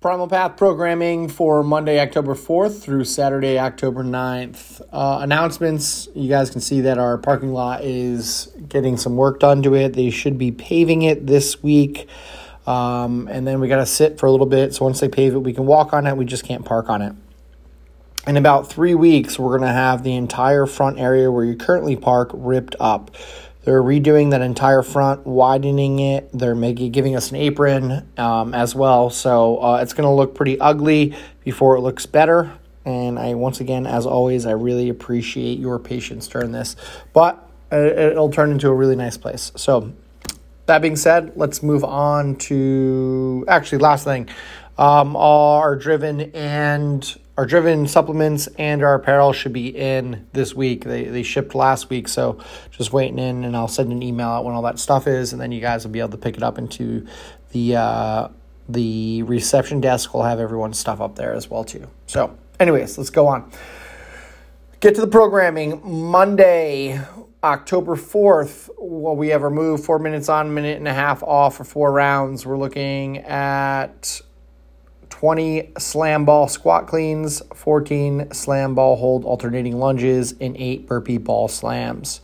Primal Path programming for Monday, October 4th through Saturday, October 9th. Uh, announcements you guys can see that our parking lot is getting some work done to it. They should be paving it this week. Um, and then we got to sit for a little bit. So once they pave it, we can walk on it. We just can't park on it. In about three weeks, we're going to have the entire front area where you currently park ripped up. They're redoing that entire front, widening it. They're making giving us an apron um, as well. So uh, it's going to look pretty ugly before it looks better. And I once again, as always, I really appreciate your patience during this. But it'll turn into a really nice place. So that being said, let's move on to actually last thing. Um, our driven and our driven supplements and our apparel should be in this week. They, they shipped last week, so just waiting in, and I'll send an email out when all that stuff is, and then you guys will be able to pick it up into the uh, the reception desk. We'll have everyone's stuff up there as well too. So, anyways, let's go on. Get to the programming. Monday, October 4th, well, we have our move four minutes on, minute and a half off for four rounds. We're looking at 20 slam ball squat cleans, 14 slam ball hold alternating lunges, and 8 burpee ball slams.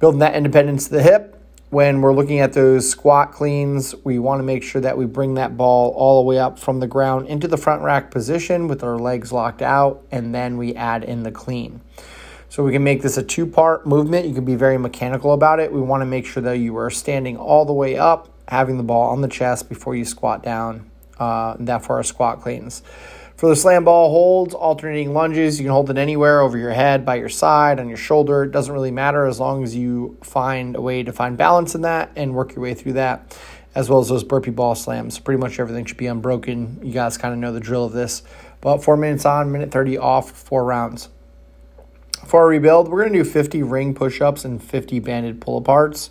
Building that independence to the hip. When we're looking at those squat cleans, we want to make sure that we bring that ball all the way up from the ground into the front rack position with our legs locked out, and then we add in the clean. So we can make this a two part movement. You can be very mechanical about it. We want to make sure that you are standing all the way up, having the ball on the chest before you squat down uh, that for our squat cleans. For the slam ball holds, alternating lunges, you can hold it anywhere over your head, by your side, on your shoulder. It doesn't really matter as long as you find a way to find balance in that and work your way through that, as well as those burpee ball slams. Pretty much everything should be unbroken. You guys kind of know the drill of this. About four minutes on, minute 30 off, four rounds. For our rebuild, we're going to do 50 ring push ups and 50 banded pull aparts.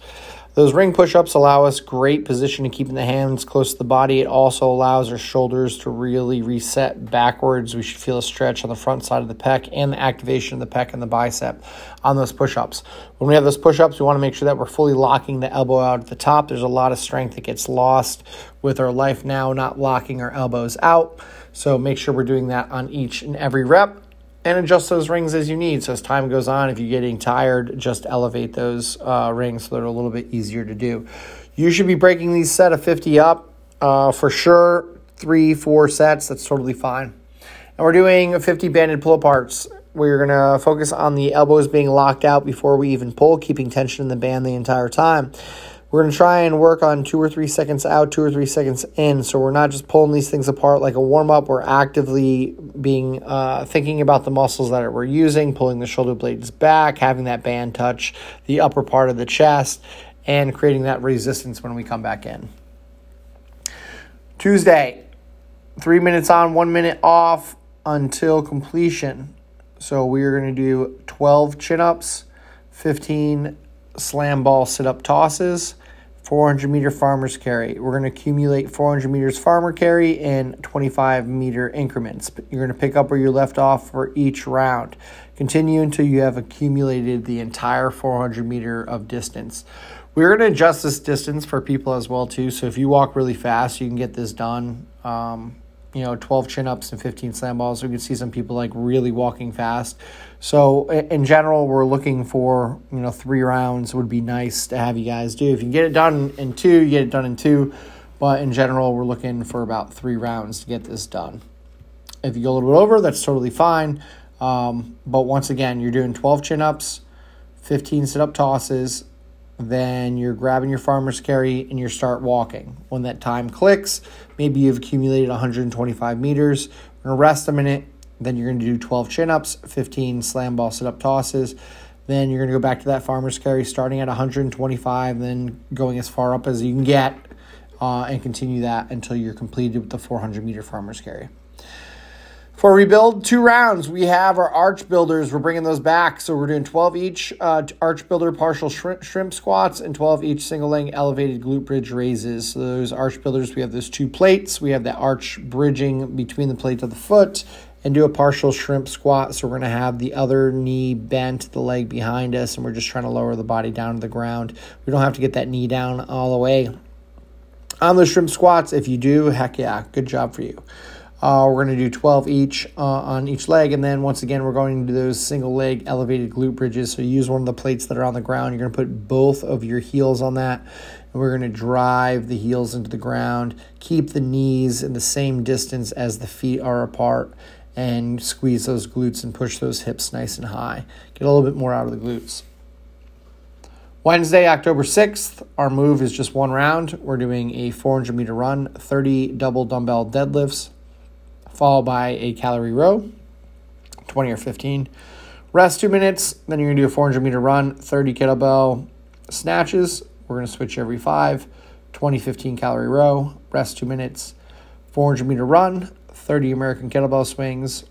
Those ring push ups allow us great position to keeping the hands close to the body. It also allows our shoulders to really reset backwards. We should feel a stretch on the front side of the pec and the activation of the pec and the bicep on those push ups. When we have those push ups, we want to make sure that we're fully locking the elbow out at the top. There's a lot of strength that gets lost with our life now, not locking our elbows out. So make sure we're doing that on each and every rep and adjust those rings as you need. So as time goes on, if you're getting tired, just elevate those uh, rings so they're a little bit easier to do. You should be breaking these set of 50 up uh, for sure. Three, four sets, that's totally fine. And we're doing 50 banded pull aparts. We're going to focus on the elbows being locked out before we even pull, keeping tension in the band the entire time. We're going to try and work on two or three seconds out, two or three seconds in. So we're not just pulling these things apart like a warm up. We're actively being uh, thinking about the muscles that we're using, pulling the shoulder blades back, having that band touch the upper part of the chest, and creating that resistance when we come back in. Tuesday, three minutes on, one minute off until completion. So we are going to do 12 chin ups, 15 slam ball sit up tosses, 400 meter farmer's carry. We're going to accumulate 400 meters farmer carry in 25 meter increments. You're going to pick up where you left off for each round. Continue until you have accumulated the entire 400 meter of distance. We're going to adjust this distance for people as well too. So if you walk really fast, you can get this done. Um, you know, 12 chin ups and 15 slam balls. We can see some people like really walking fast. So in general, we're looking for, you know, three rounds would be nice to have you guys do. If you get it done in two, you get it done in two. But in general, we're looking for about three rounds to get this done. If you go a little bit over, that's totally fine. Um, but once again, you're doing 12 chin ups, 15 sit up tosses, then you're grabbing your farmer's carry and you start walking. When that time clicks, maybe you've accumulated 125 meters. We're gonna rest a minute, then you're gonna do 12 chin ups, 15 slam ball sit up tosses. Then you're gonna go back to that farmer's carry starting at 125, then going as far up as you can get, uh, and continue that until you're completed with the 400 meter farmer's carry. For rebuild, two rounds. We have our arch builders. We're bringing those back. So we're doing 12 each uh, arch builder partial shrimp, shrimp squats and 12 each single leg elevated glute bridge raises. So those arch builders, we have those two plates. We have the arch bridging between the plate of the foot and do a partial shrimp squat. So we're going to have the other knee bent, the leg behind us, and we're just trying to lower the body down to the ground. We don't have to get that knee down all the way. On the shrimp squats, if you do, heck yeah, good job for you. Uh, we're going to do 12 each uh, on each leg. And then once again, we're going to do those single leg elevated glute bridges. So use one of the plates that are on the ground. You're going to put both of your heels on that. And we're going to drive the heels into the ground. Keep the knees in the same distance as the feet are apart. And squeeze those glutes and push those hips nice and high. Get a little bit more out of the glutes. Wednesday, October 6th, our move is just one round. We're doing a 400 meter run, 30 double dumbbell deadlifts, followed by a calorie row, 20 or 15. Rest two minutes, then you're gonna do a 400 meter run, 30 kettlebell snatches. We're gonna switch every five, 20, 15 calorie row, rest two minutes, 400 meter run, 30 American kettlebell swings,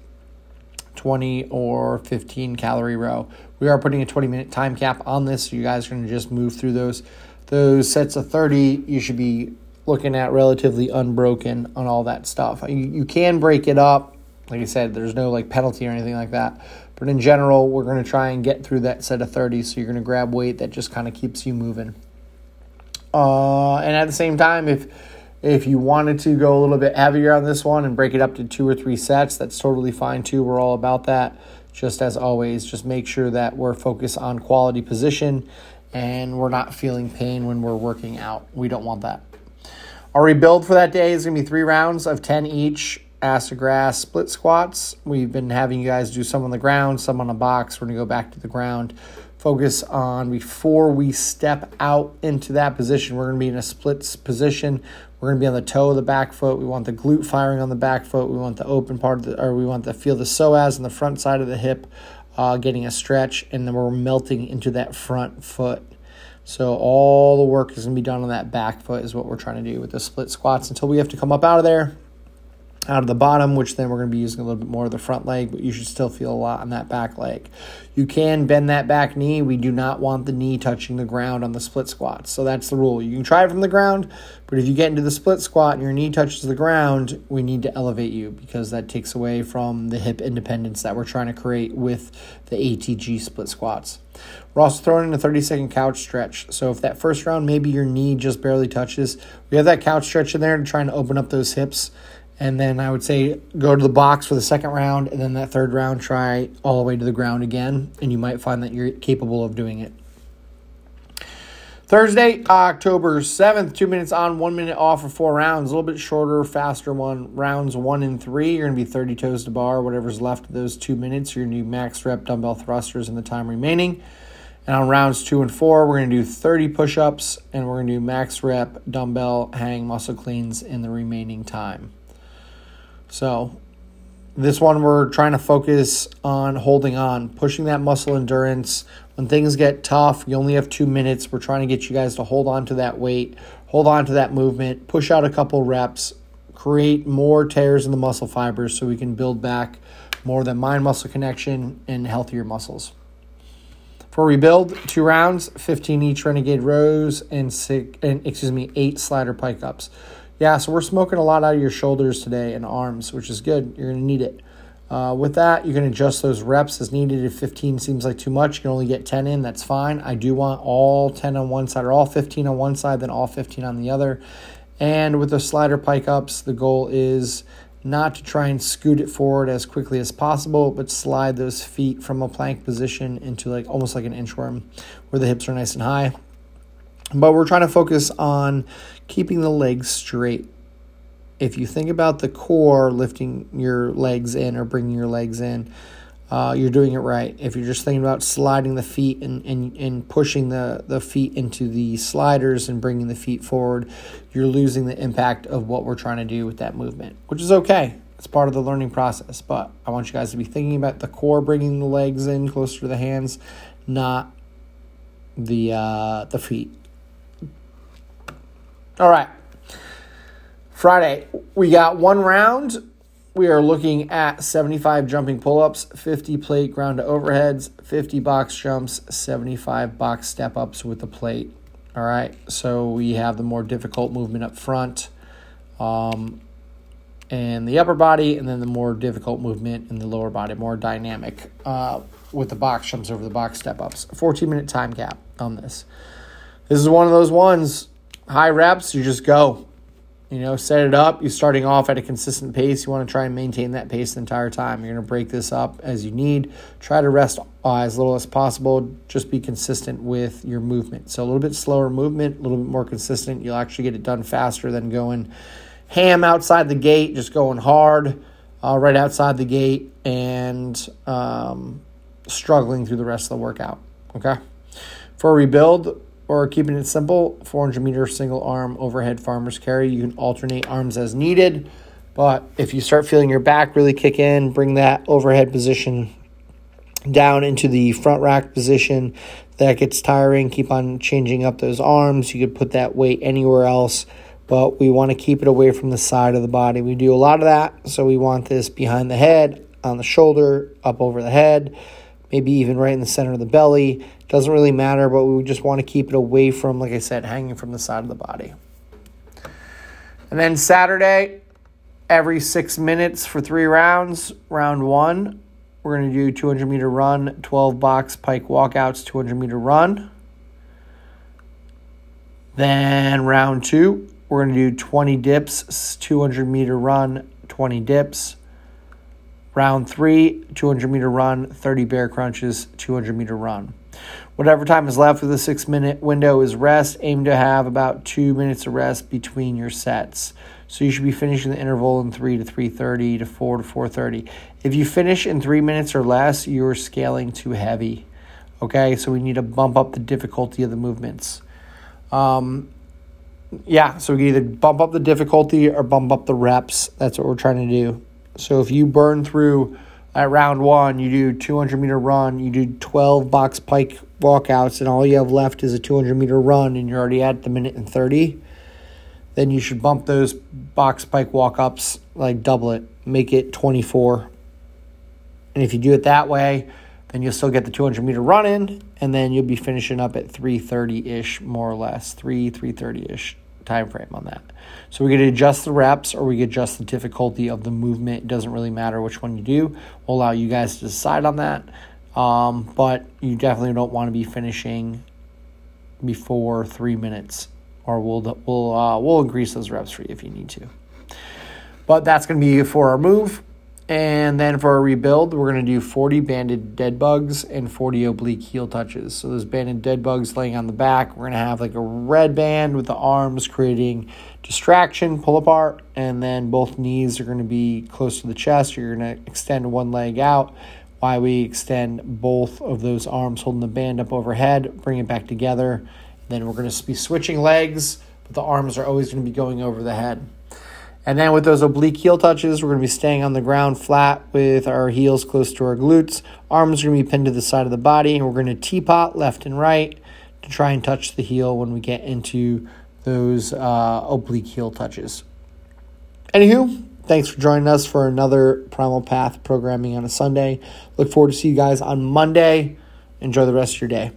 20 or 15 calorie row. We are putting a 20 minute time cap on this, so you guys are to just move through those. Those sets of 30, you should be looking at relatively unbroken on all that stuff. You, you can break it up. Like I said, there's no like penalty or anything like that. But in general, we're going to try and get through that set of 30. So you're going to grab weight that just kind of keeps you moving. Uh, and at the same time, if if you wanted to go a little bit heavier on this one and break it up to two or three sets, that's totally fine too. We're all about that. Just as always, just make sure that we're focused on quality position and we're not feeling pain when we're working out. We don't want that. Our rebuild for that day is going to be three rounds of 10 each ass to grass split squats. We've been having you guys do some on the ground, some on a box. We're going to go back to the ground. Focus on before we step out into that position. We're going to be in a split position. We're going to be on the toe of the back foot. We want the glute firing on the back foot. We want the open part of the, or we want to feel the psoas on the front side of the hip uh, getting a stretch, and then we're melting into that front foot. So all the work is going to be done on that back foot is what we're trying to do with the split squats until we have to come up out of there, out of the bottom, which then we're going to be using a little bit more of the front leg, but you should still feel a lot on that back leg. You can bend that back knee. We do not want the knee touching the ground on the split squats. So that's the rule. You can try it from the ground, but if you get into the split squat and your knee touches the ground, we need to elevate you because that takes away from the hip independence that we're trying to create with the ATG split squats. We're also throwing in a 30 second couch stretch. So if that first round, maybe your knee just barely touches, we have that couch stretch in there to try and open up those hips. And then I would say go to the box for the second round, and then that third round, try all the way to the ground again, and you might find that you're capable of doing it. Thursday, October 7th, two minutes on, one minute off for four rounds. A little bit shorter, faster one. Rounds one and three, you're going to be 30 toes to bar. Whatever's left of those two minutes, you're going to do max rep dumbbell thrusters in the time remaining. And on rounds two and four, we're going to do 30 push ups and we're going to do max rep dumbbell hang muscle cleans in the remaining time. So, this one we're trying to focus on holding on, pushing that muscle endurance. When things get tough, you only have two minutes. We're trying to get you guys to hold on to that weight, hold on to that movement, push out a couple reps, create more tears in the muscle fibers so we can build back more the mind muscle connection and healthier muscles. For rebuild, two rounds, 15 each renegade rows, and six, and excuse me, eight slider pike ups. Yeah, so we're smoking a lot out of your shoulders today and arms, which is good. You're gonna need it. Uh, with that, you can adjust those reps as needed. If 15 seems like too much, you can only get 10 in. That's fine. I do want all 10 on one side or all 15 on one side, then all 15 on the other. And with the slider pike ups, the goal is not to try and scoot it forward as quickly as possible, but slide those feet from a plank position into like almost like an inchworm where the hips are nice and high. But we're trying to focus on keeping the legs straight. If you think about the core lifting your legs in or bringing your legs in, uh, you're doing it right. If you're just thinking about sliding the feet and, and, and pushing the, the feet into the sliders and bringing the feet forward, you're losing the impact of what we're trying to do with that movement, which is okay. It's part of the learning process. But I want you guys to be thinking about the core bringing the legs in closer to the hands, not the uh, the feet. All right. Friday, we got one round we are looking at 75 jumping pull ups, 50 plate ground to overheads, 50 box jumps, 75 box step ups with the plate. All right, so we have the more difficult movement up front um, and the upper body, and then the more difficult movement in the lower body, more dynamic uh, with the box jumps over the box step ups. 14 minute time cap on this. This is one of those ones, high reps, you just go. You know, set it up. You're starting off at a consistent pace. You want to try and maintain that pace the entire time. You're going to break this up as you need. Try to rest uh, as little as possible. Just be consistent with your movement. So a little bit slower movement, a little bit more consistent. You'll actually get it done faster than going ham outside the gate, just going hard uh, right outside the gate and um, struggling through the rest of the workout. Okay. For rebuild, or keeping it simple, 400 meter single arm overhead farmer's carry. You can alternate arms as needed, but if you start feeling your back really kick in, bring that overhead position down into the front rack position. That gets tiring. Keep on changing up those arms. You could put that weight anywhere else, but we want to keep it away from the side of the body. We do a lot of that, so we want this behind the head, on the shoulder, up over the head maybe even right in the center of the belly. Doesn't really matter, but we just want to keep it away from, like I said, hanging from the side of the body. And then Saturday, every six minutes for three rounds. Round one, we're going to do 200 meter run, 12 box pike walkouts, 200 meter run. Then round two, we're going to do 20 dips, 200 meter run, 20 dips. Round three, 200 meter run, 30 bear crunches, 200 meter run. Whatever time is left of the six minute window is rest. Aim to have about two minutes of rest between your sets. So you should be finishing the interval in three to 3:30 to four to 4:30. If you finish in three minutes or less, you're scaling too heavy. Okay, so we need to bump up the difficulty of the movements. Um, yeah, so we can either bump up the difficulty or bump up the reps. That's what we're trying to do. So if you burn through at round one, you do 200 meter run, you do 12 box pike walkouts, and all you have left is a 200 meter run, and you're already at the minute and 30, then you should bump those box pike walk ups, like double it, make it 24. And if you do it that way, then you'll still get the 200 meter run in, and then you'll be finishing up at 330 ish, more or less, 3, 330 ish time frame on that. So we could adjust the reps or we could adjust the difficulty of the movement. It doesn't really matter which one you do. We'll allow you guys to decide on that. Um, but you definitely don't want to be finishing before three minutes, or we'll we'll uh, we'll increase those reps for you if you need to. But that's going to be for our move. And then for a rebuild, we're going to do 40 banded dead bugs and 40 oblique heel touches. So those banded dead bugs laying on the back, we're going to have like a red band with the arms creating distraction, pull apart, and then both knees are going to be close to the chest. You're going to extend one leg out while we extend both of those arms, holding the band up overhead, bring it back together. Then we're going to be switching legs, but the arms are always going to be going over the head. And then with those oblique heel touches, we're going to be staying on the ground flat with our heels close to our glutes. Arms are going to be pinned to the side of the body, and we're going to teapot left and right to try and touch the heel when we get into those uh, oblique heel touches. Anywho, thanks for joining us for another Primal Path programming on a Sunday. Look forward to see you guys on Monday. Enjoy the rest of your day.